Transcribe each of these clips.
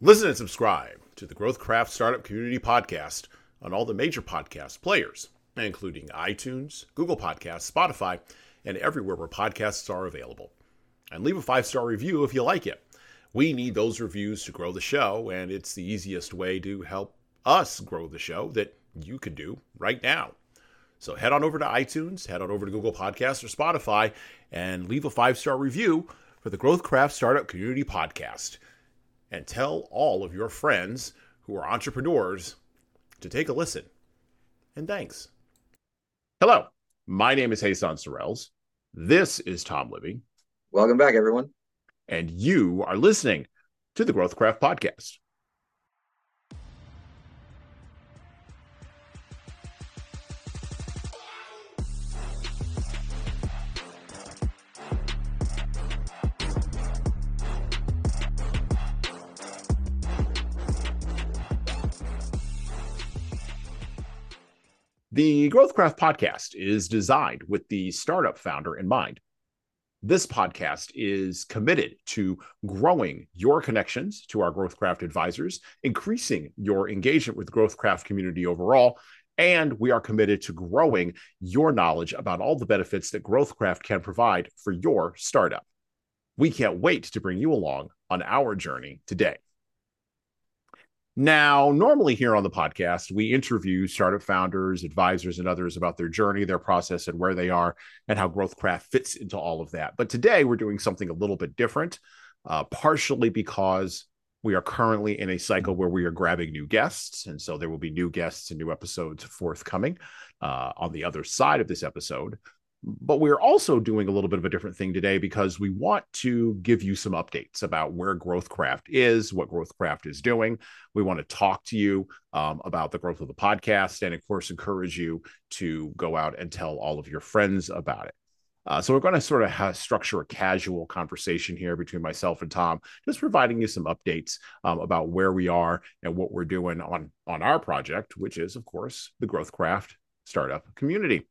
Listen and subscribe to the Growthcraft Startup Community Podcast on all the major podcast players, including iTunes, Google Podcasts, Spotify, and everywhere where podcasts are available. And leave a five star review if you like it. We need those reviews to grow the show, and it's the easiest way to help us grow the show that you can do right now. So head on over to iTunes, head on over to Google Podcasts or Spotify, and leave a five star review for the Growthcraft Startup Community Podcast and tell all of your friends who are entrepreneurs to take a listen. And thanks. Hello, my name is Jesan Sorrells. This is Tom Libby. Welcome back, everyone. And you are listening to the Growthcraft Podcast. The Growthcraft podcast is designed with the startup founder in mind. This podcast is committed to growing your connections to our Growthcraft advisors, increasing your engagement with Growthcraft community overall, and we are committed to growing your knowledge about all the benefits that Growthcraft can provide for your startup. We can't wait to bring you along on our journey today. Now, normally here on the podcast, we interview startup founders, advisors, and others about their journey, their process, and where they are, and how Growthcraft fits into all of that. But today, we're doing something a little bit different, uh, partially because we are currently in a cycle where we are grabbing new guests. And so there will be new guests and new episodes forthcoming uh, on the other side of this episode. But we're also doing a little bit of a different thing today because we want to give you some updates about where Growthcraft is, what Growthcraft is doing. We want to talk to you um, about the growth of the podcast and, of course, encourage you to go out and tell all of your friends about it. Uh, so we're going to sort of have, structure a casual conversation here between myself and Tom, just providing you some updates um, about where we are and what we're doing on on our project, which is, of course, the Growthcraft startup community.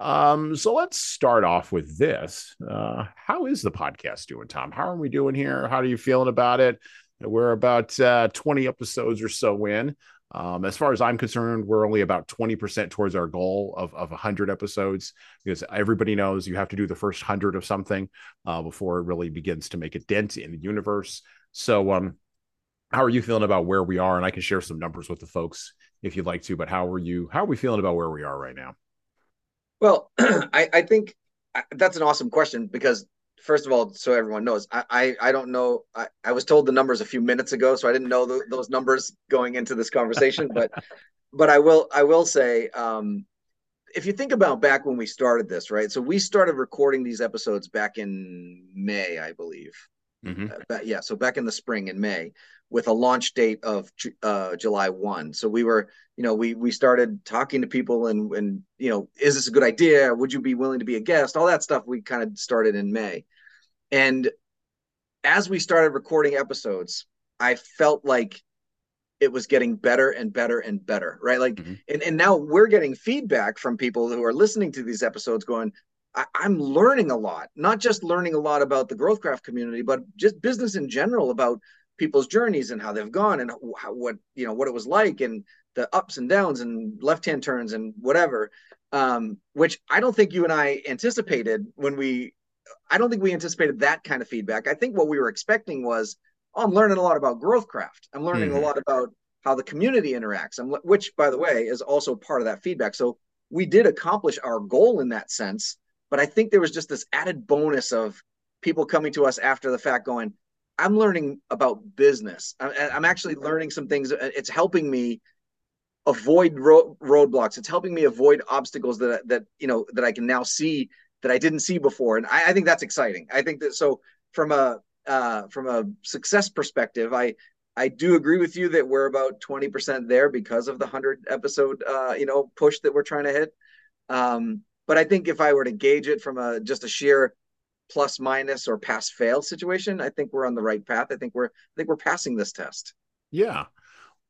Um, so let's start off with this. Uh, how is the podcast doing, Tom? How are we doing here? How are you feeling about it? We're about uh, 20 episodes or so in. Um, as far as I'm concerned, we're only about 20% towards our goal of, of 100 episodes because everybody knows you have to do the first 100 of something uh, before it really begins to make a dent in the universe. So, um, how are you feeling about where we are? And I can share some numbers with the folks if you'd like to, but how are you? How are we feeling about where we are right now? Well, I, I think that's an awesome question because first of all, so everyone knows, I I, I don't know. I, I was told the numbers a few minutes ago, so I didn't know those numbers going into this conversation. but but I will I will say, um, if you think about back when we started this, right? So we started recording these episodes back in May, I believe. Mm-hmm. Uh, yeah, so back in the spring in May, with a launch date of uh, July 1. So we were, you know, we we started talking to people and and you know, is this a good idea? Would you be willing to be a guest? All that stuff we kind of started in May. And as we started recording episodes, I felt like it was getting better and better and better, right? Like mm-hmm. and, and now we're getting feedback from people who are listening to these episodes going, I, am learning a lot, not just learning a lot about the Growthcraft community, but just business in general about people's journeys and how they've gone and how, what you know what it was like and the ups and downs and left hand turns and whatever. Um, which i don't think you and i anticipated when we i don't think we anticipated that kind of feedback. I think what we were expecting was oh, i'm learning a lot about growthcraft i'm learning mm-hmm. a lot about how the community interacts. I'm, which by the way is also part of that feedback. So we did accomplish our goal in that sense but i think there was just this added bonus of people coming to us after the fact going I'm learning about business. I'm actually learning some things. It's helping me avoid road, roadblocks. It's helping me avoid obstacles that that you know that I can now see that I didn't see before, and I, I think that's exciting. I think that so from a uh, from a success perspective, I I do agree with you that we're about twenty percent there because of the hundred episode uh, you know push that we're trying to hit. Um, but I think if I were to gauge it from a just a sheer plus minus or pass fail situation, I think we're on the right path. I think we're I think we're passing this test. Yeah.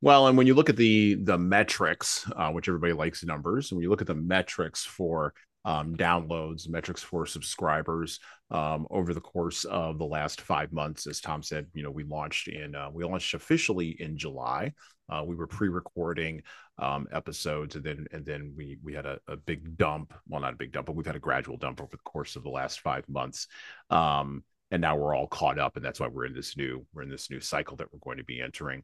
Well, and when you look at the the metrics, uh, which everybody likes numbers, and when you look at the metrics for um, downloads, metrics for subscribers um, over the course of the last five months. As Tom said, you know, we launched in uh, we launched officially in July. Uh, we were pre-recording um, episodes, and then and then we we had a, a, big dump. Well, not a big dump, but we've had a gradual dump over the course of the last five months. Um, and now we're all caught up, and that's why we're in this new we're in this new cycle that we're going to be entering.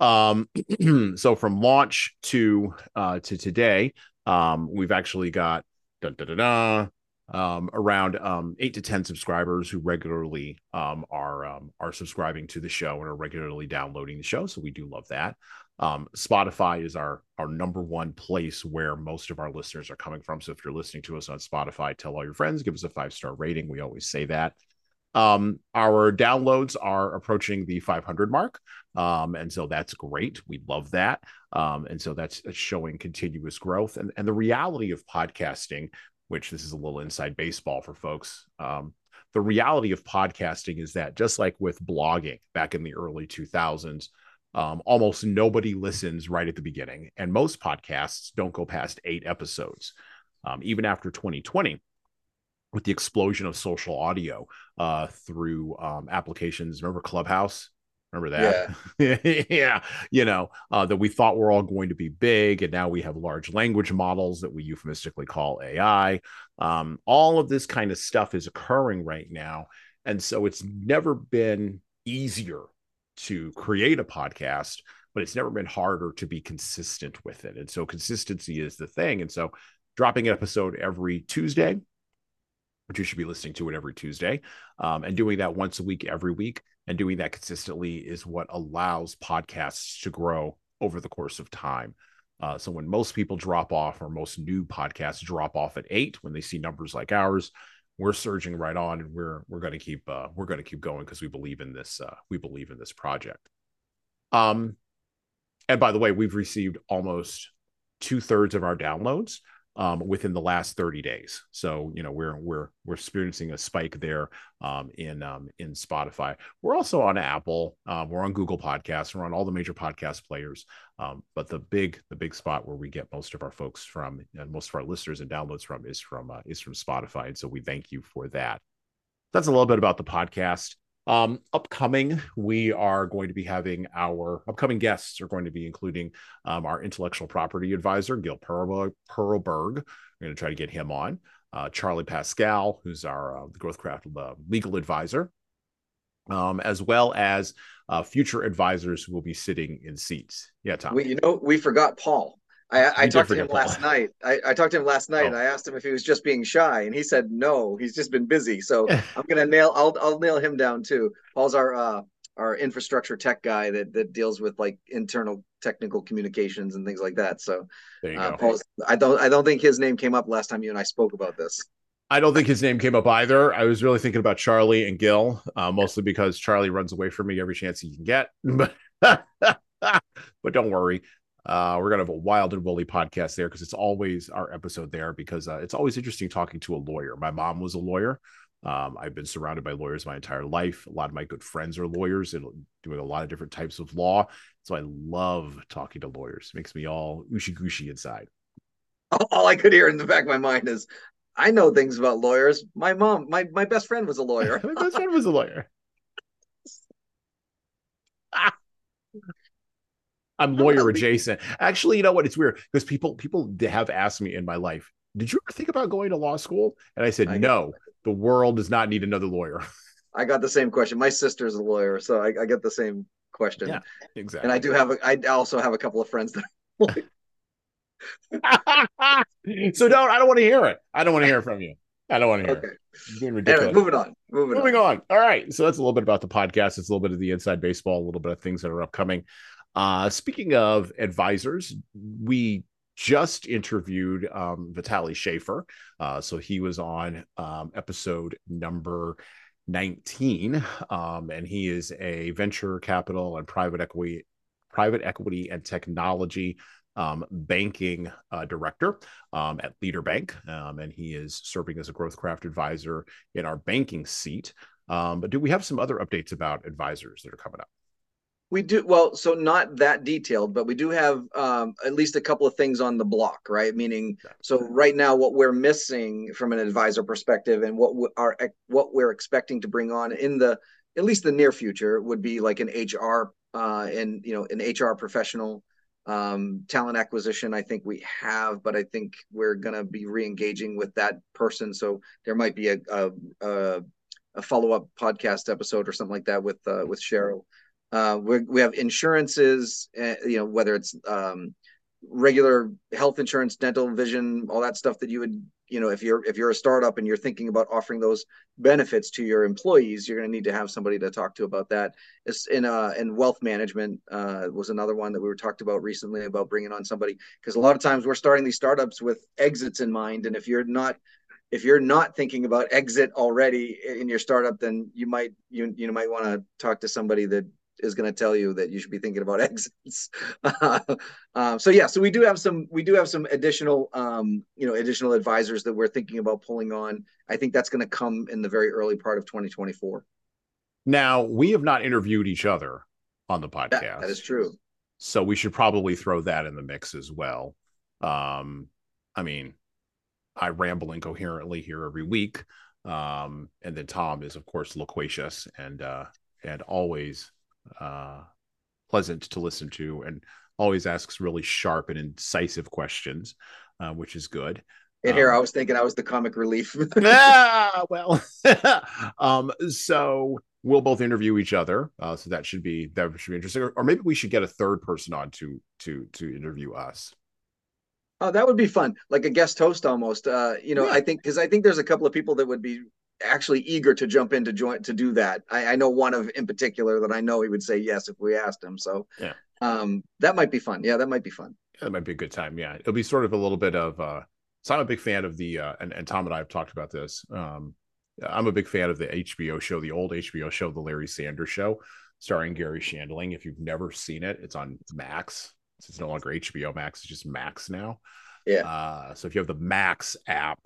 Um, so from launch to uh, to today, um, we've actually got da, da, da, da, um, around um, eight to ten subscribers who regularly um, are um, are subscribing to the show and are regularly downloading the show. So we do love that. Um, Spotify is our our number one place where most of our listeners are coming from. So if you're listening to us on Spotify, tell all your friends, give us a five star rating. We always say that. Um, our downloads are approaching the 500 mark. Um, and so that's great. We love that. Um, and so that's, showing continuous growth. And, and the reality of podcasting, which this is a little inside baseball for folks. Um, the reality of podcasting is that just like with blogging back in the early 2000s, um, almost nobody listens right at the beginning. And most podcasts don't go past eight episodes. Um, even after 2020, with the explosion of social audio uh, through um, applications. Remember Clubhouse? Remember that? Yeah. yeah. You know, uh, that we thought were all going to be big. And now we have large language models that we euphemistically call AI. Um, all of this kind of stuff is occurring right now. And so it's never been easier to create a podcast, but it's never been harder to be consistent with it. And so consistency is the thing. And so dropping an episode every Tuesday which you should be listening to it every Tuesday, um, and doing that once a week, every week, and doing that consistently is what allows podcasts to grow over the course of time. Uh, so when most people drop off, or most new podcasts drop off at eight, when they see numbers like ours, we're surging right on, and we're we're going to keep uh, we're going to keep going because we believe in this uh, we believe in this project. Um, and by the way, we've received almost two thirds of our downloads um, within the last 30 days. So you know we're we're we're experiencing a spike there um, in um, in Spotify. We're also on Apple. Um, we're on Google Podcasts. We're on all the major podcast players. Um, but the big the big spot where we get most of our folks from and most of our listeners and downloads from is from uh, is from Spotify. And so we thank you for that. That's a little bit about the podcast. Um, upcoming, we are going to be having our upcoming guests are going to be including um, our intellectual property advisor, Gil Perlberg. We're going to try to get him on. Uh, Charlie Pascal, who's our uh, GrowthCraft uh, legal advisor, um, as well as uh, future advisors who will be sitting in seats. Yeah, Tom. We, you know, we forgot Paul. I, I talked to him last night. I, I, talked to him last night, oh. and I asked him if he was just being shy, and he said no. He's just been busy. So I'm gonna nail. I'll I'll nail him down too. Paul's our uh, our infrastructure tech guy that that deals with like internal technical communications and things like that. So uh, Paul's. I don't I don't think his name came up last time you and I spoke about this. I don't think his name came up either. I was really thinking about Charlie and Gil, uh, mostly because Charlie runs away from me every chance he can get. But but don't worry, uh, we're gonna have a wild and woolly podcast there because it's always our episode there because uh, it's always interesting talking to a lawyer. My mom was a lawyer. Um, I've been surrounded by lawyers my entire life. A lot of my good friends are lawyers and doing a lot of different types of law. So I love talking to lawyers. It makes me all ooshy gooshy inside. All I could hear in the back of my mind is, I know things about lawyers. My mom, my my best friend was a lawyer. my best friend was a lawyer. I'm lawyer adjacent. Actually, you know what? It's weird because people people have asked me in my life, "Did you ever think about going to law school?" And I said, I "No, the world does not need another lawyer." I got the same question. My sister's a lawyer, so I, I get the same question. Yeah, exactly. And I do have a, I also have a couple of friends that. so don't. I don't want to hear it. I don't want to hear from you. I don't want to hear okay. it. Being ridiculous. Anyway, moving on. Moving, moving on. on. All right. So that's a little bit about the podcast. It's a little bit of the inside baseball, a little bit of things that are upcoming. Uh, speaking of advisors, we just interviewed um, Vitali Schaefer. Uh, so he was on um, episode number 19, um, and he is a venture capital and private equity, private equity and technology um, banking uh, director um, at Leader Bank, um, and he is serving as a GrowthCraft advisor in our banking seat. Um, but do we have some other updates about advisors that are coming up? We do well, so not that detailed, but we do have um, at least a couple of things on the block, right? Meaning, so right now, what we're missing from an advisor perspective, and what we are what we're expecting to bring on in the at least the near future would be like an HR uh, and you know an HR professional, um, talent acquisition. I think we have, but I think we're going to be re-engaging with that person. So there might be a a, a, a follow up podcast episode or something like that with uh, with Cheryl. Uh, we have insurances, uh, you know, whether it's um, regular health insurance, dental, vision, all that stuff that you would, you know, if you're if you're a startup and you're thinking about offering those benefits to your employees, you're going to need to have somebody to talk to about that. It's in uh in wealth management uh, was another one that we were talked about recently about bringing on somebody because a lot of times we're starting these startups with exits in mind, and if you're not if you're not thinking about exit already in your startup, then you might you you might want to talk to somebody that is going to tell you that you should be thinking about exits. uh, so yeah, so we do have some we do have some additional um, you know additional advisors that we're thinking about pulling on. I think that's going to come in the very early part of 2024. Now we have not interviewed each other on the podcast. that, that is true. So we should probably throw that in the mix as well. Um, I mean, I ramble incoherently here every week. Um, and then Tom is of course loquacious and uh and always uh, pleasant to listen to and always asks really sharp and incisive questions, uh, which is good. And here um, I was thinking I was the comic relief. ah, well, um, so we'll both interview each other. Uh, so that should be that should be interesting. Or, or, maybe we should get a third person on to to to interview us. Oh, that would be fun, like a guest host almost. Uh, you know, yeah. I think because I think there's a couple of people that would be actually eager to jump in to join to do that. I, I, know one of in particular that I know he would say yes if we asked him. So yeah, um, that might be fun. Yeah, that might be fun. Yeah, that might be a good time. Yeah, it'll be sort of a little bit of. uh So I'm a big fan of the uh, and and Tom and I have talked about this. Um, I'm a big fan of the HBO show, the old HBO show, the Larry Sanders Show, starring Garry Shandling. If you've never seen it, it's on Max. It's no longer HBO Max; it's just Max now. Yeah. Uh, so if you have the Max app,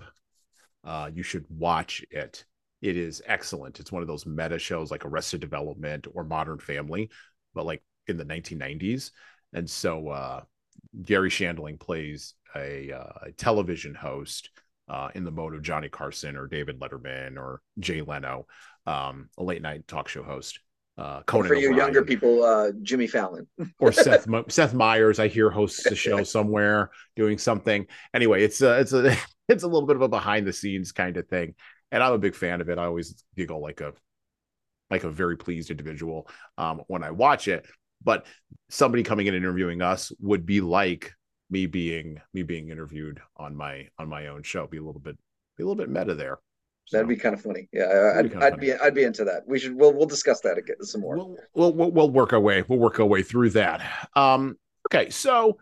uh, you should watch it. It is excellent. It's one of those meta shows like Arrested Development or Modern Family, but like in the 1990s. And so uh, Garry Shandling plays a, uh, a television host uh, in the mode of Johnny Carson or David Letterman or Jay Leno, um, a late night talk show host. Uh, Conan for you O'Brien. younger people, uh, Jimmy Fallon or Seth Seth Meyers. I hear hosts a show somewhere doing something. Anyway, it's a, it's a it's a little bit of a behind the scenes kind of thing, and I'm a big fan of it. I always giggle like a like a very pleased individual um, when I watch it. But somebody coming in and interviewing us would be like me being me being interviewed on my on my own show. Be a little bit be a little bit meta there. So, That'd be kind of funny. Yeah, I'd, be, I'd be I'd be into that. We should we'll we'll discuss that again some more. We'll, we'll we'll work our way we'll work our way through that. Um, okay, so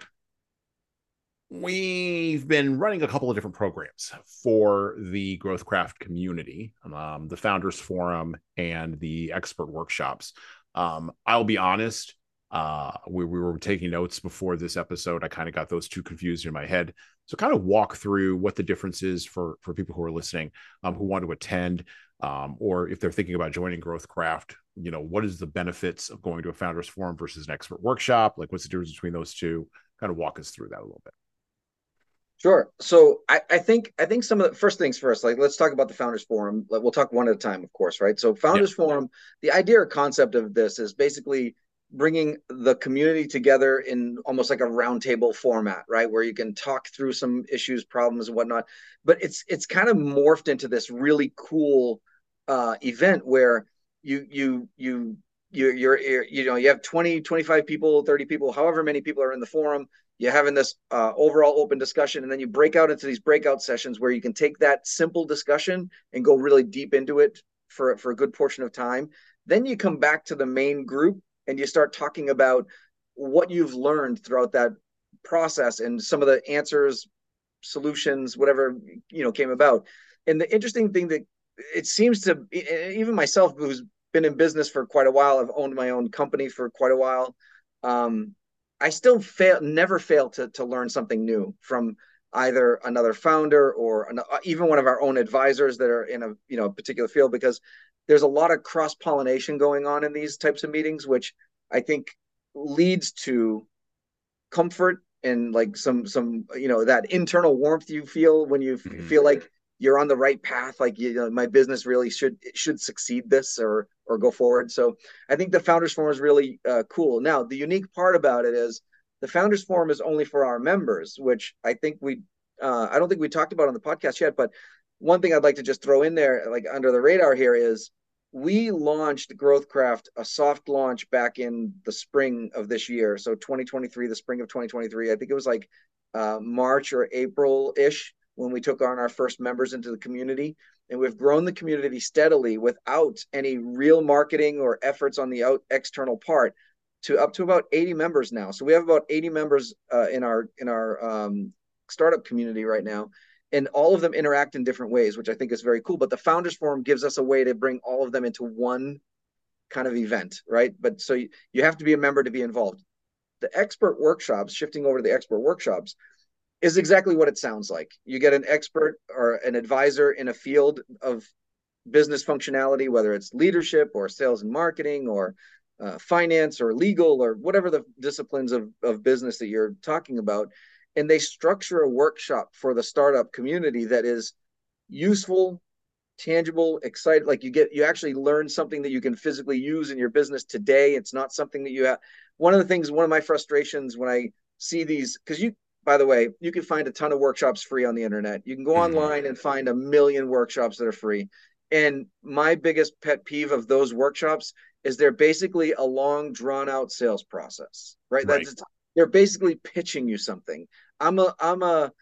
we've been running a couple of different programs for the Growthcraft community, um, the Founders Forum and the expert workshops. Um, I'll be honest, uh, we, we were taking notes before this episode. I kind of got those two confused in my head. So kind of walk through what the difference is for for people who are listening, um, who want to attend, um, or if they're thinking about joining Growth Craft. You know, what is the benefits of going to a founders forum versus an expert workshop? Like, what's the difference between those two? Kind of walk us through that a little bit. Sure. So I, I think I think some of the first things first, like let's talk about the Founders Forum. Like we'll talk one at a time, of course, right? So Founders Forum, the idea or concept of this is basically bringing the community together in almost like a roundtable format, right, where you can talk through some issues, problems, and whatnot. But it's it's kind of morphed into this really cool uh, event where you you you you you're, you're you know you have 20 25 people 30 people however many people are in the forum. You're having this uh, overall open discussion and then you break out into these breakout sessions where you can take that simple discussion and go really deep into it for for a good portion of time. Then you come back to the main group and you start talking about what you've learned throughout that process and some of the answers solutions whatever you know came about. And the interesting thing that it seems to even myself who's been in business for quite a while i've owned my own company for quite a while um, i still fail never fail to, to learn something new from either another founder or an, even one of our own advisors that are in a you know particular field because there's a lot of cross pollination going on in these types of meetings, which I think leads to comfort and like some some you know that internal warmth you feel when you mm-hmm. feel like you're on the right path like you know my business really should should succeed this or or go forward so i think the founders forum is really uh, cool now the unique part about it is the founders forum is only for our members which i think we uh, i don't think we talked about on the podcast yet but one thing i'd like to just throw in there like under the radar here is we launched growthcraft a soft launch back in the spring of this year so 2023 the spring of 2023 i think it was like uh, march or april ish when we took on our first members into the community. And we've grown the community steadily without any real marketing or efforts on the out external part to up to about 80 members now. So we have about 80 members uh, in our in our um, startup community right now. And all of them interact in different ways, which I think is very cool. But the Founders Forum gives us a way to bring all of them into one kind of event, right? But so you, you have to be a member to be involved. The expert workshops, shifting over to the expert workshops, is exactly what it sounds like. You get an expert or an advisor in a field of business functionality, whether it's leadership or sales and marketing or uh, finance or legal or whatever the disciplines of, of business that you're talking about. And they structure a workshop for the startup community that is useful, tangible, excited. Like you get, you actually learn something that you can physically use in your business today. It's not something that you have. One of the things, one of my frustrations when I see these, because you by the way, you can find a ton of workshops free on the internet. You can go mm-hmm. online and find a million workshops that are free. And my biggest pet peeve of those workshops is they're basically a long, drawn out sales process, right? right. That's they're basically pitching you something. I'm a I'm a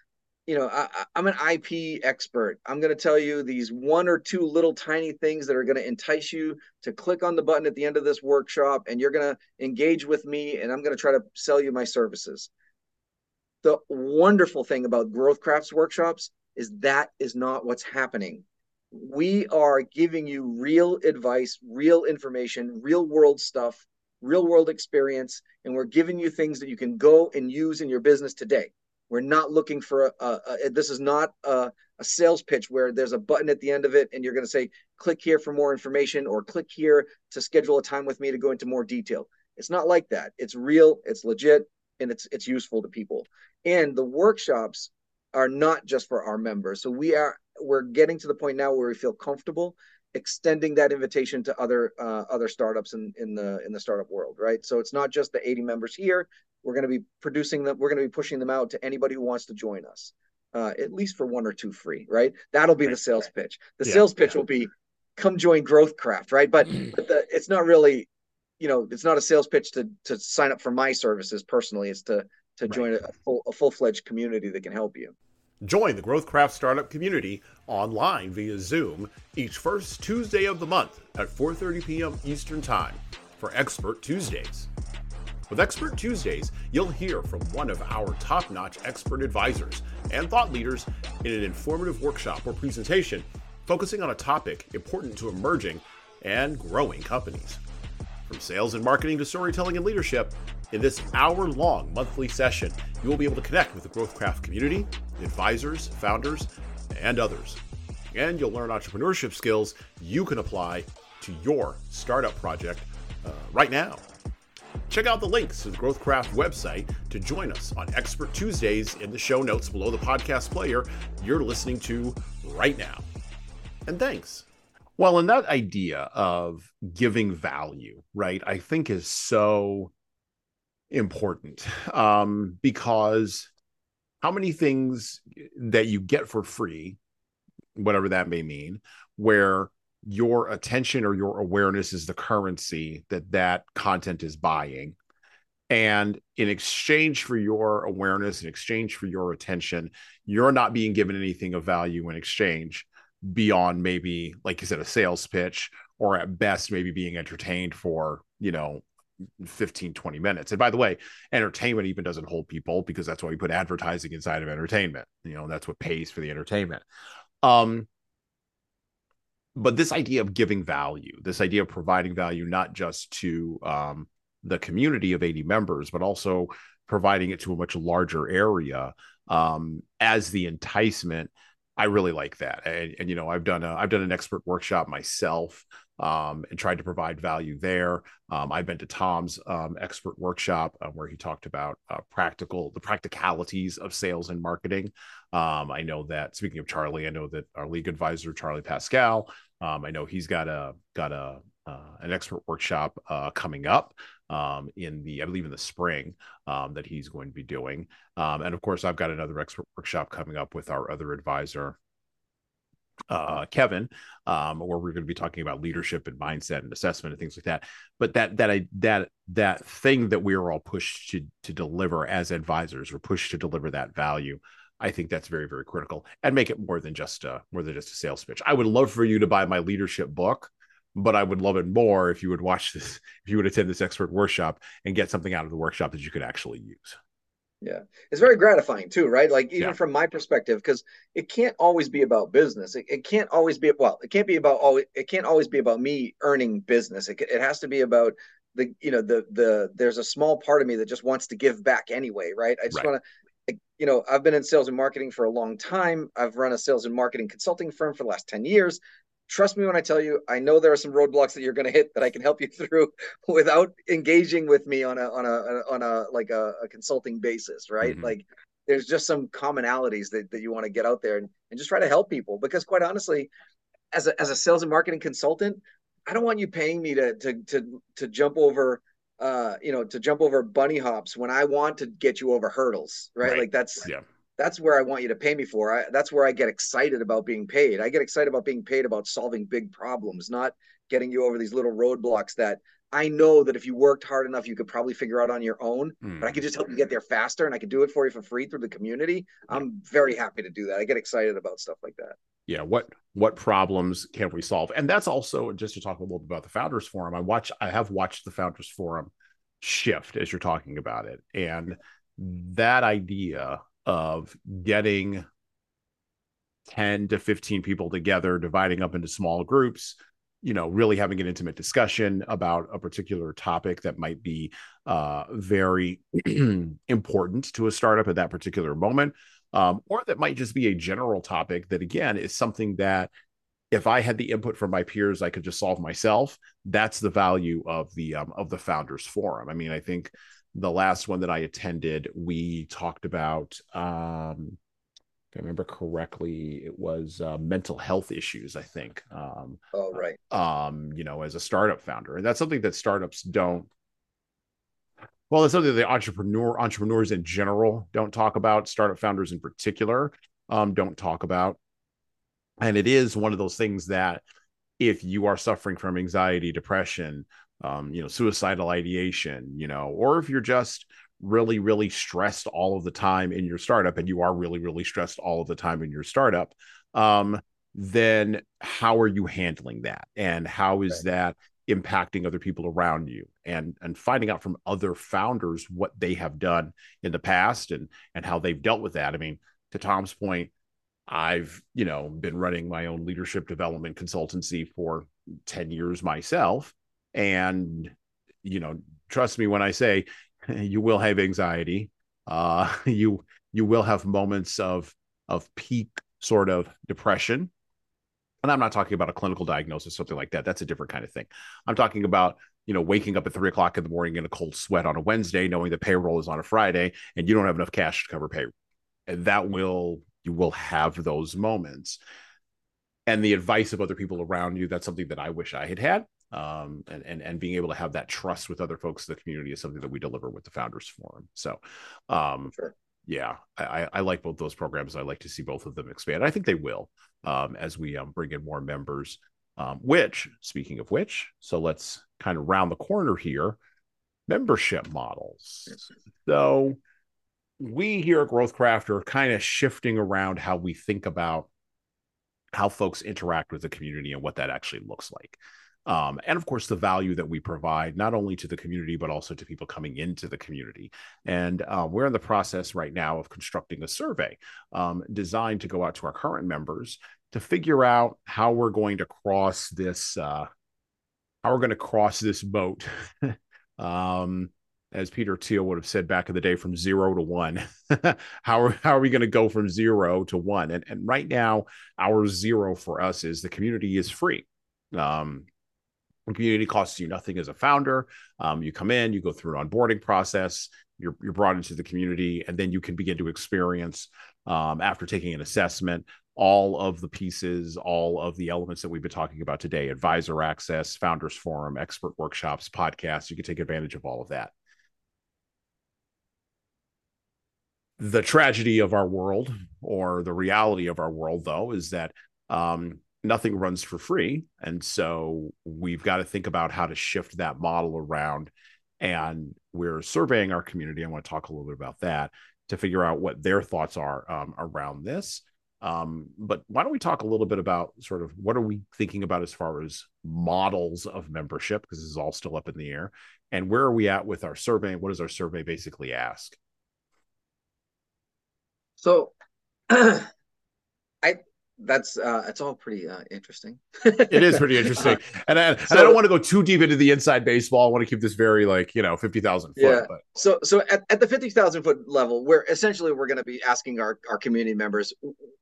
you know I, am an ip expert i'm going to tell you these one or two little tiny things that are going to entice you to click on the button at the end of this workshop and you're going to engage with me and i'm going to try to sell you my services the wonderful thing about growthcrafts workshops is that is not what's happening we are giving you real advice real information real world stuff real world experience and we're giving you things that you can go and use in your business today we're not looking for a, a, a this is not a, a sales pitch where there's a button at the end of it and you're going to say click here for more information or click here to schedule a time with me to go into more detail it's not like that it's real it's legit and it's it's useful to people. And the workshops are not just for our members. So we are we're getting to the point now where we feel comfortable extending that invitation to other uh, other startups in, in the in the startup world, right? So it's not just the 80 members here. We're going to be producing them. We're going to be pushing them out to anybody who wants to join us, uh, at least for one or two free, right? That'll be the sales pitch. The yeah, sales pitch yeah. will be, come join Growthcraft, right? But, but the, it's not really you know, it's not a sales pitch to to sign up for my services personally. It's to to right. join a, full a full fledged community that can help you. Join the Growthcraft startup community online via Zoom each first Tuesday of the month at 4:30 p.m. Eastern Time for Expert Tuesdays. With Expert Tuesdays, you'll hear from one of our top-notch expert advisors and thought leaders in an informative workshop or presentation focusing on a topic important to emerging and growing companies. From sales and marketing to storytelling and leadership, in this hour long monthly session, you will be able to connect with the Growthcraft community, advisors, founders, and others. And you'll learn entrepreneurship skills you can apply to your startup project uh, right now. Check out the links to the Growthcraft website to join us on Expert Tuesdays in the show notes below the podcast player you're listening to right now. And thanks. Well, and that idea of giving value, right, I think is so important um, because how many things that you get for free, whatever that may mean, where your attention or your awareness is the currency that that content is buying. And in exchange for your awareness, in exchange for your attention, you're not being given anything of value in exchange beyond maybe like you said a sales pitch or at best maybe being entertained for you know 15 20 minutes. And by the way entertainment even doesn't hold people because that's why we put advertising inside of entertainment. You know that's what pays for the entertainment. Um but this idea of giving value this idea of providing value not just to um the community of 80 members but also providing it to a much larger area um as the enticement I really like that. And, and, you know, I've done a I've done an expert workshop myself um, and tried to provide value there. Um, I've been to Tom's um, expert workshop uh, where he talked about uh, practical the practicalities of sales and marketing. Um, I know that speaking of Charlie, I know that our league advisor Charlie Pascal, um, I know he's got a got a uh, an expert workshop uh, coming up um, in the I believe in the spring that he's going to be doing, and of course I've got another expert workshop coming up with our other advisor uh, Kevin, um, where we're going to be talking about leadership and mindset and assessment and things like that. But that that I that that thing that we are all pushed to to deliver as advisors, we're pushed to deliver that value. I think that's very very critical and make it more than just a more than just a sales pitch. I would love for you to buy my leadership book, but I would love it more if you would watch this, if you would attend this expert workshop and get something out of the workshop that you could actually use. Yeah. It's very gratifying too, right? Like even yeah. from my perspective, because it can't always be about business. It, it can't always be well, it can't be about always it can't always be about me earning business. It, it has to be about the you know the the there's a small part of me that just wants to give back anyway, right? I just right. want to you know, I've been in sales and marketing for a long time. I've run a sales and marketing consulting firm for the last 10 years trust me when I tell you, I know there are some roadblocks that you're going to hit that I can help you through without engaging with me on a on a on a like a, a consulting basis, right? Mm-hmm. Like there's just some commonalities that, that you want to get out there and, and just try to help people because quite honestly, as a as a sales and marketing consultant, I don't want you paying me to to to to jump over uh you know to jump over bunny hops when I want to get you over hurdles, right? right. Like that's yeah that's where I want you to pay me for. I, that's where I get excited about being paid. I get excited about being paid about solving big problems, not getting you over these little roadblocks that I know that if you worked hard enough, you could probably figure out on your own. Mm. But I could just help you get there faster, and I could do it for you for free through the community. I'm very happy to do that. I get excited about stuff like that. Yeah, what what problems can we solve? And that's also just to talk a little bit about the Founders Forum. I watch, I have watched the Founders Forum shift as you're talking about it, and that idea of getting 10 to 15 people together, dividing up into small groups, you know, really having an intimate discussion about a particular topic that might be uh, very important to a startup at that particular moment, um, or that might just be a general topic that, again, is something that if I had the input from my peers, I could just solve myself. That's the value of the um, of the founders forum. I mean, I think the last one that I attended, we talked about, um, if I remember correctly, it was uh, mental health issues, I think. Um, oh, right. Um, you know, as a startup founder. And that's something that startups don't, well, it's something that entrepreneur entrepreneurs in general don't talk about. Startup founders in particular um, don't talk about. And it is one of those things that if you are suffering from anxiety, depression, um, you know, suicidal ideation, you know, or if you're just really, really stressed all of the time in your startup and you are really, really stressed all of the time in your startup, um, then how are you handling that? And how is right. that impacting other people around you and and finding out from other founders what they have done in the past and and how they've dealt with that. I mean, to Tom's point, I've, you know, been running my own leadership development consultancy for 10 years myself and you know trust me when i say you will have anxiety. Uh you you will have moments of of peak sort of depression. And i'm not talking about a clinical diagnosis something like that. That's a different kind of thing. I'm talking about you know waking up at three o'clock in the morning in a cold sweat on a wednesday knowing the payroll is on a friday and you don't have enough cash to cover payroll. And that will you will have those moments. And the advice of other people around you that's something that i wish i had had um, and, and and being able to have that trust with other folks in the community is something that we deliver with the founders forum so um, sure. yeah I, I like both those programs. I like to see both of them expand. I think they will um, as we um, bring in more members um, which speaking of which so let's kind of round the corner here membership models. So we here at growthcraft are kind of shifting around how we think about how folks interact with the community and what that actually looks like um, and of course the value that we provide not only to the community but also to people coming into the community and uh, we're in the process right now of constructing a survey um, designed to go out to our current members to figure out how we're going to cross this uh, how we're going to cross this boat um, as Peter Thiel would have said back in the day, from zero to one. how, are, how are we going to go from zero to one? And, and right now, our zero for us is the community is free. Um, community costs you nothing as a founder. Um, you come in, you go through an onboarding process, you're, you're brought into the community, and then you can begin to experience um, after taking an assessment all of the pieces, all of the elements that we've been talking about today advisor access, founders forum, expert workshops, podcasts. You can take advantage of all of that. The tragedy of our world, or the reality of our world, though, is that um, nothing runs for free. And so we've got to think about how to shift that model around. And we're surveying our community. I want to talk a little bit about that to figure out what their thoughts are um, around this. Um, but why don't we talk a little bit about sort of what are we thinking about as far as models of membership? Because this is all still up in the air. And where are we at with our survey? What does our survey basically ask? So I that's uh it's all pretty uh interesting it is pretty interesting and, I, so, and I don't want to go too deep into the inside baseball i want to keep this very like you know 50000 foot yeah. But. so so at, at the 50000 foot level where essentially we're going to be asking our our community members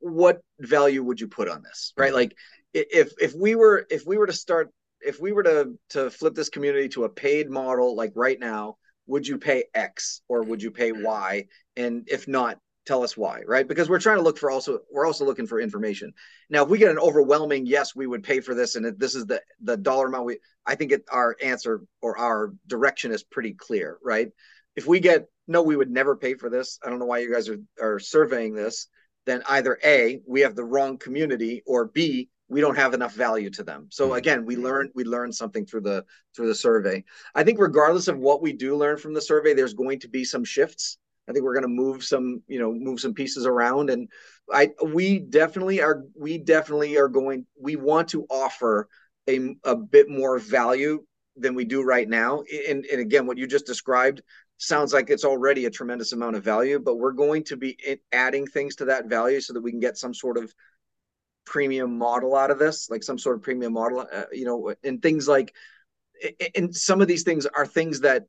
what value would you put on this right mm-hmm. like if if we were if we were to start if we were to to flip this community to a paid model like right now would you pay x or would you pay y and if not tell us why right? Because we're trying to look for also we're also looking for information. Now if we get an overwhelming yes we would pay for this and this is the the dollar amount we i think it, our answer or our direction is pretty clear right? If we get no we would never pay for this. I don't know why you guys are, are surveying this. Then either a we have the wrong community or b we don't have enough value to them. So mm-hmm. again we learn we learn something through the through the survey. I think regardless of what we do learn from the survey there's going to be some shifts I think we're going to move some, you know, move some pieces around, and I we definitely are. We definitely are going. We want to offer a a bit more value than we do right now. And and again, what you just described sounds like it's already a tremendous amount of value, but we're going to be adding things to that value so that we can get some sort of premium model out of this, like some sort of premium model, uh, you know, and things like, and some of these things are things that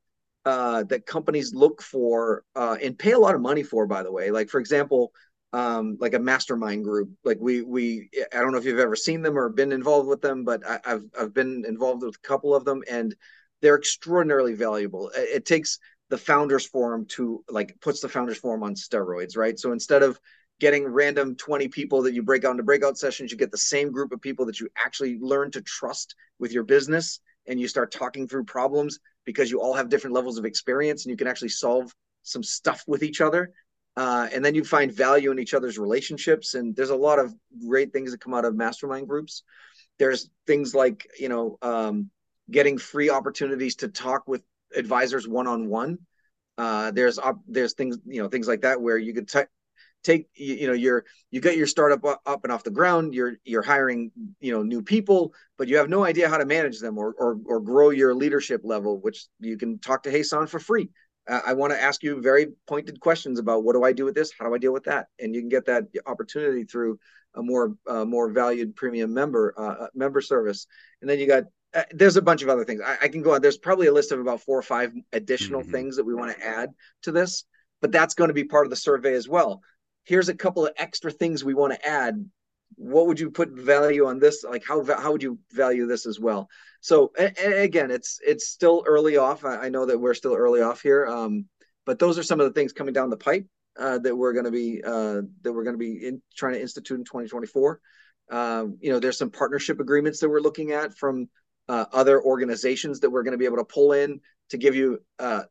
uh, that companies look for uh, and pay a lot of money for, by the way. Like for example, um, like a mastermind group. Like we we I don't know if you've ever seen them or been involved with them, but I, have I've been involved with a couple of them, and they're extraordinarily valuable. It, it takes the founders forum to like puts the founders forum on steroids, right? So instead of getting random 20 people that you break out into breakout sessions, you get the same group of people that you actually learn to trust with your business and you start talking through problems because you all have different levels of experience and you can actually solve some stuff with each other. Uh, and then you find value in each other's relationships. And there's a lot of great things that come out of mastermind groups. There's things like, you know, um, getting free opportunities to talk with advisors one on one. There's op- there's things you know things like that where you could t- take you, you know you're you get your startup up and off the ground you're you're hiring you know new people but you have no idea how to manage them or or, or grow your leadership level which you can talk to Jesan for free. Uh, I want to ask you very pointed questions about what do I do with this? How do I deal with that? And you can get that opportunity through a more uh, more valued premium member uh, uh member service. And then you got uh, there's a bunch of other things. I, I, can go on. There's probably a list of about four or five additional mm-hmm. things that we want to add to this but that's going to be part of the survey as well here's a couple of extra things we want to add. What would you put value on this? Like how how would you value this as well? So and, and again it's it's still early off. I, I, know that we're still early off here um, but those are some of the things coming down the pipe uh, that we're going to be uh, that we're going to be in, trying to institute in 2024 um, you know there's some partnership agreements that we're looking at from uh, other organizations that we're going to be able to pull in to give you uh,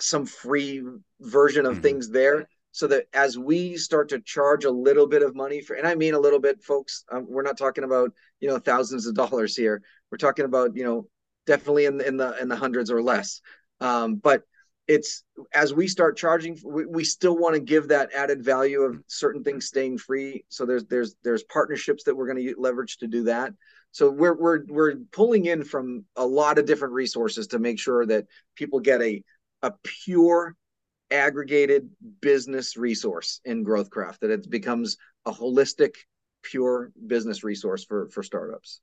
some free version of mm-hmm. things there so that as we start to charge a little bit of money for and i mean a little bit folks um, we're not talking about you know thousands of dollars here. We're talking about you know definitely in the in the in the hundreds or less. Um, but it's as we start charging we, we still want to give that added value of certain things staying free. So there's there's there's partnerships that we're going to leverage to do that. So we're we're we're pulling in from a lot of different resources to make sure that people get a a pure aggregated business resource in growthcraft that it becomes a holistic pure business resource for for startups.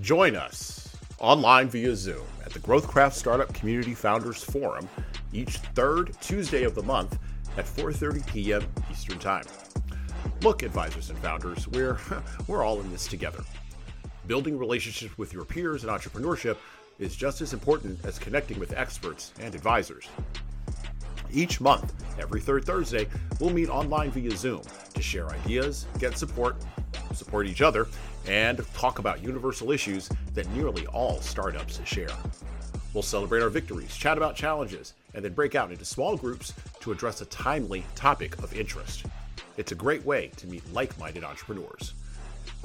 Join us online via zoom at the growthcraft startup community founders forum each third tuesday of the month at 4.30 p.m eastern time. Look advisors and founders we're we're all in this together. Building relationships with your peers in entrepreneurship is just as important as connecting with experts and advisors. Each month, every third Thursday, we'll meet online via Zoom to share ideas, get support, support each other, and talk about universal issues that nearly all startups share. We'll celebrate our victories, chat about challenges, and then break out into small groups to address a timely topic of interest. It's a great way to meet like minded entrepreneurs.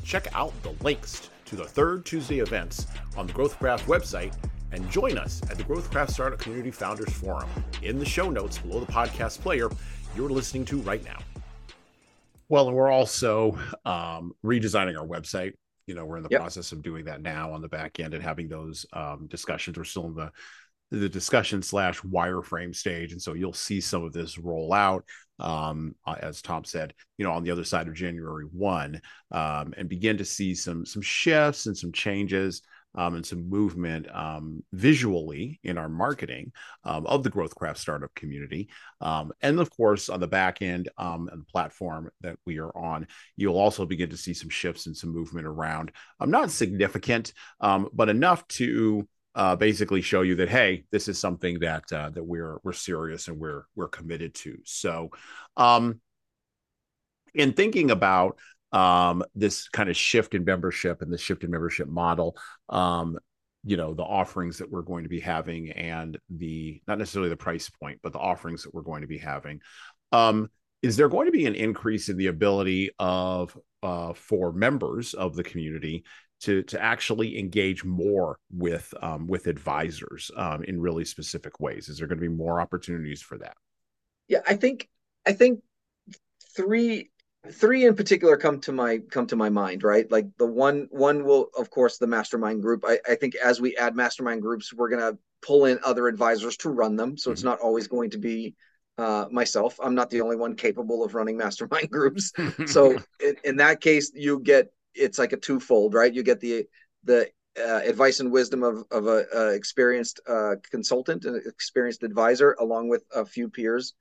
Check out the links to the third Tuesday events on the Growth GrowthCraft website and join us at the GrowthCraft Startup Community Founders Forum in the show notes below the podcast player you're listening to right now. Well, and we're also um, redesigning our website. You know, we're in the yep. process of doing that now on the back end and having those um, discussions. We're still in the the discussion slash wireframe stage, and so you'll see some of this roll out um, uh, as Tom said, you know, on the other side of January one, um, and begin to see some some shifts and some changes um, and some movement um, visually in our marketing um, of the GrowthCraft startup community. Um, and of course, on the back end um, and the platform that we are on, you'll also begin to see some shifts and some movement around. Um, not significant, but enough to uh, basically show you that hey, this is something that uh, that we're we're serious and we're we're committed to. So, in thinking about um, this kind of shift in membership and the shift in membership model, um, you know, the offerings that we're going to be having and the not necessarily the price point, but the offerings that we're going to be having. Um, is there going to be an increase in the ability of uh, for members of the community to to actually engage more with um, with advisors um, in really specific ways? Is there going to be more opportunities for that? Yeah, I think I think three three in particular come to my come to my mind right? Like the one one will of course the mastermind group. I, I think as we add mastermind groups we're going to pull in other advisors to run them. So mm-hmm. it's not always going to be uh, myself. I'm not the only one capable of running mastermind groups. So in, in, that case you get it's like a twofold right? You get the the uh, advice and wisdom of, of a, a experienced uh, consultant and experienced advisor along with a few peers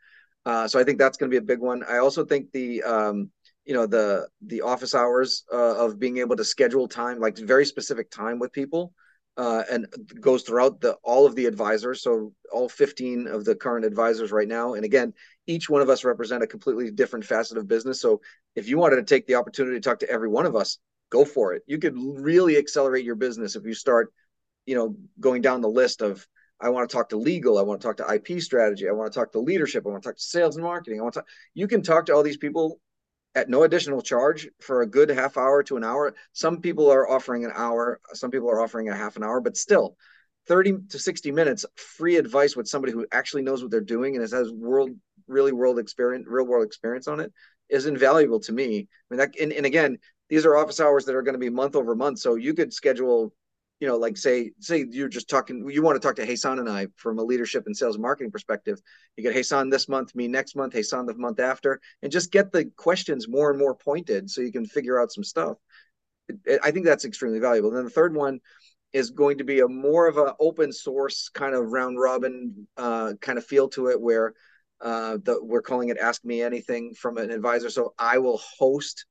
uh, so I think that's going to be a big one. I also think the um, you know the the office hours uh, of being able to schedule time, like very specific time with people, uh, and goes throughout the all of the advisors. So all 15 of the current advisors right now, and again, each one of us represent a completely different facet of business. So if you wanted to take the opportunity to talk to every one of us, go for it. You could really accelerate your business if you start, you know, going down the list of I want to talk to legal. I want to talk to IP strategy. I want to talk to leadership. I want to talk to sales and marketing. I want to. Talk, you can talk to all these people at no additional charge for a good half hour to an hour. Some people are offering an hour. Some people are offering a half an hour, but still, thirty to sixty minutes free advice with somebody who actually knows what they're doing and has world really world experience, real world experience on it is invaluable to me. I mean that, and, and again, these are office hours that are going to be month over month. So you could schedule you know, like say, say you're just talking, you want to talk to Jesan and I from a leadership and sales marketing perspective. You get Jesan this month, me next month, Jesan the month after, and just get the questions more and more pointed so you can figure out some stuff. I think that's extremely valuable. And then the third one is going to be a more of an open source kind of round robin uh, kind of feel to it where uh, the, we're calling it ask me anything from an advisor. So I will host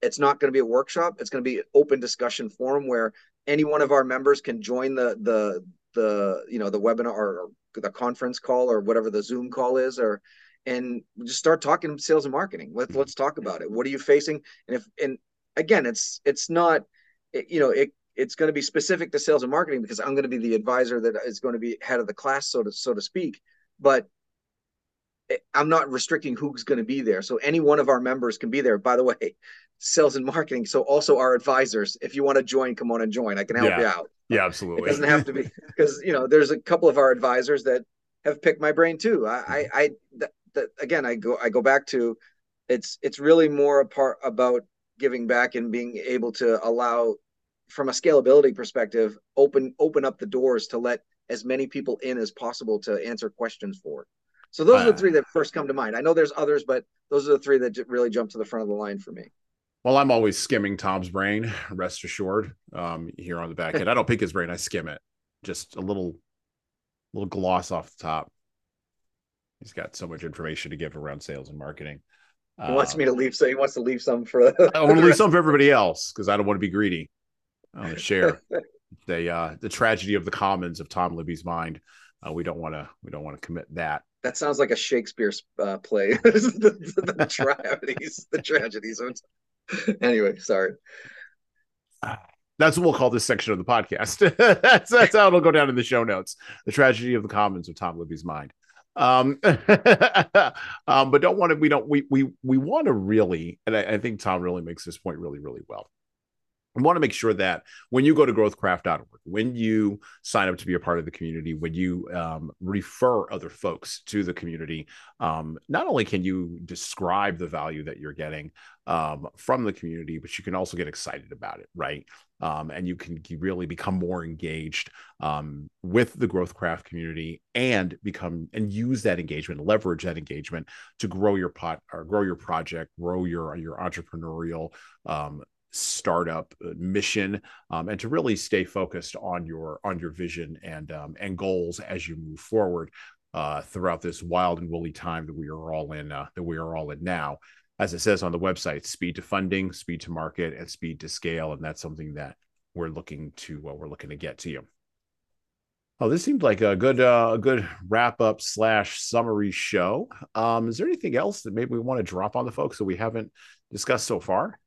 it's not going to be a workshop it's going to be an open discussion forum where any one of our members can join the the the you know the webinar or the conference call or whatever the Zoom call is, or and just start talking sales and marketing. Let, let's talk about it. What are you facing? And if and again, it's it's not it, you know it it's going to be specific to sales and marketing because I'm going to be the advisor that is going to be head of the class, so to so to speak. But I'm not restricting who's going to be there. So any one of our members can be there. By the way, sales and marketing. So also our advisors, if you want to join, come on and join. I can help yeah. you out. Yeah, absolutely. It doesn't have to be because you know there's a couple of our advisors that have picked my brain too. I, I, I that, that, again, I go, I go back to, it's, it's really more a part about giving back and being able to allow, from a scalability perspective, open, open up the doors to let as many people in as possible to answer questions for. So those uh, are the three that first come to mind. I know there's others, but those are the three that really jump to the front of the line for me. Well, I'm always skimming Tom's brain, rest assured. Um, here on the back end, I don't pick his brain; I skim it. Just a little, little gloss off the top. He's got so much information to give around sales and marketing. He wants um, me to leave, so he wants to leave some for. I want to leave some for everybody else because I don't want to be greedy. I want to share the uh, the tragedy of the commons of Tom Libby's mind. Uh, we don't want to we don't want to commit that. That sounds like a Shakespeare uh, play. the, the, the tragedies, the tragedies. Anyway, sorry. That's what we'll call this section of the podcast. that's that's how it'll go down in the show notes. The tragedy of the commons of Tom Libby's mind. Um, um, but don't want to. We don't. We we we want to really, and I, I think Tom really makes this point really really well we want to make sure that when you go to growthcraft.org, when you sign up to be a part of the community, when you um, refer other folks to the community, um, not only can you describe the value that you're getting um, from the community, but you can also get excited about it, right? Um, and you can really become more engaged um, with the growthcraft community and become and use that engagement, leverage that engagement to grow your pot or grow your project, grow your your entrepreneurial um, startup uh, mission um, and to really stay focused on your on your vision and um, and goals as you move forward uh, throughout this wild and woolly time that we are all in uh, that we are all in now as it says on the website speed to funding speed to market and speed to scale and that's something that we're looking to uh, we're looking to get to you Oh, this seemed like a good uh, a good wrap up slash summary show. Um, is there anything else that maybe we want to drop on the folks that we haven't discussed so far?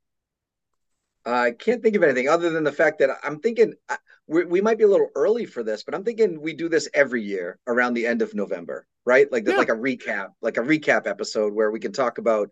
I can't think of anything other than the fact that I'm thinking uh, we, we might be a little early for this, but I'm thinking we do this every year around the end of November, right? Like yeah. like a recap, like a recap episode where we can talk about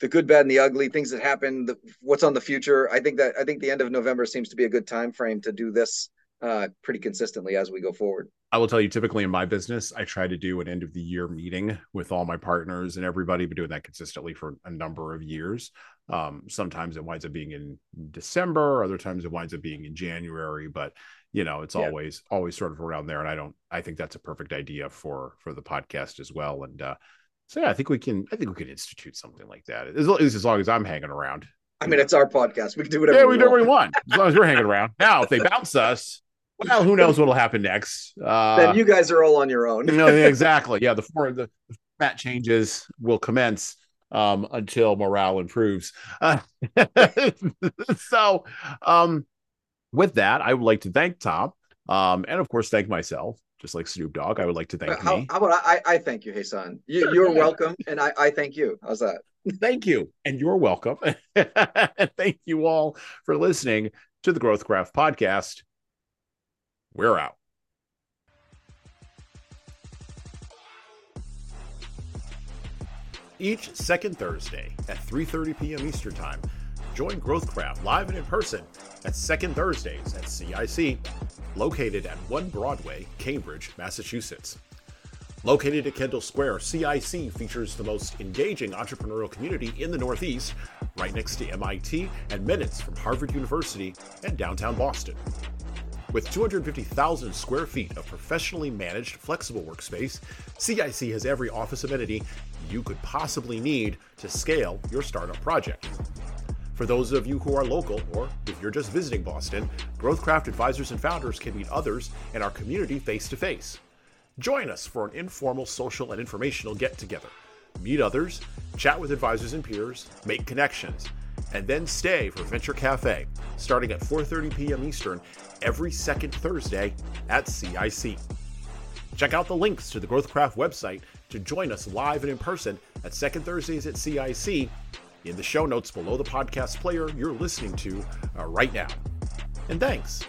the good, bad, and the ugly, things that happen, the, what's on the future. I think that I think the end of November seems to be a good time frame to do this uh, pretty consistently as we go forward. I will tell you, typically in my business, I try to do an end of the year meeting with all my partners and everybody. Been doing that consistently for a number of years. Um, sometimes it winds up being in December, other times it winds up being in January, but you know, it's yeah. always always sort of around there. And I don't I think that's a perfect idea for for the podcast as well. And uh so yeah, I think we can I think we can institute something like that. As, as long as I'm hanging around. I mean, it's our podcast. We can do whatever. Yeah, we, we do whatever we want as long as we're hanging around. Now, if they bounce us, well, who knows what'll happen next? Uh, then you guys are all on your own. know, exactly. Yeah, the four the format changes will commence um, until morale improves. Uh, so, um, with that, I would like to thank Tom, um, and of course, thank myself. Just like Snoop Dogg, I would like to thank how, me. How about I? I thank you, Jesan. You, you're welcome, and I, I thank you. How's that? Thank you, and you're welcome. and thank you all for listening to the Growth Craft podcast. We're out. Each second Thursday at 3:30 p.m. Eastern Time. Join Growthcraft live and in person at Second Thursdays at CIC, located at 1 Broadway, Cambridge, Massachusetts. Located at Kendall Square, CIC features the most engaging entrepreneurial community in the Northeast, right next to MIT and minutes from Harvard University and downtown Boston. With 250,000 square feet of professionally managed flexible workspace, CIC has every office amenity you could possibly need to scale your startup project. For those of you who are local, or if you're just visiting Boston, Growthcraft advisors and founders can meet others in our community face to face. Join us for an informal social and informational get together. Meet others, chat with advisors and peers, make connections, and then stay for Venture Cafe, starting at 4:30 p.m. Eastern every second Thursday at CIC. Check out the links to the Growthcraft website to join us live and in person at Second Thursdays at CIC in the show notes below the podcast player you're listening to uh, right now. And thanks.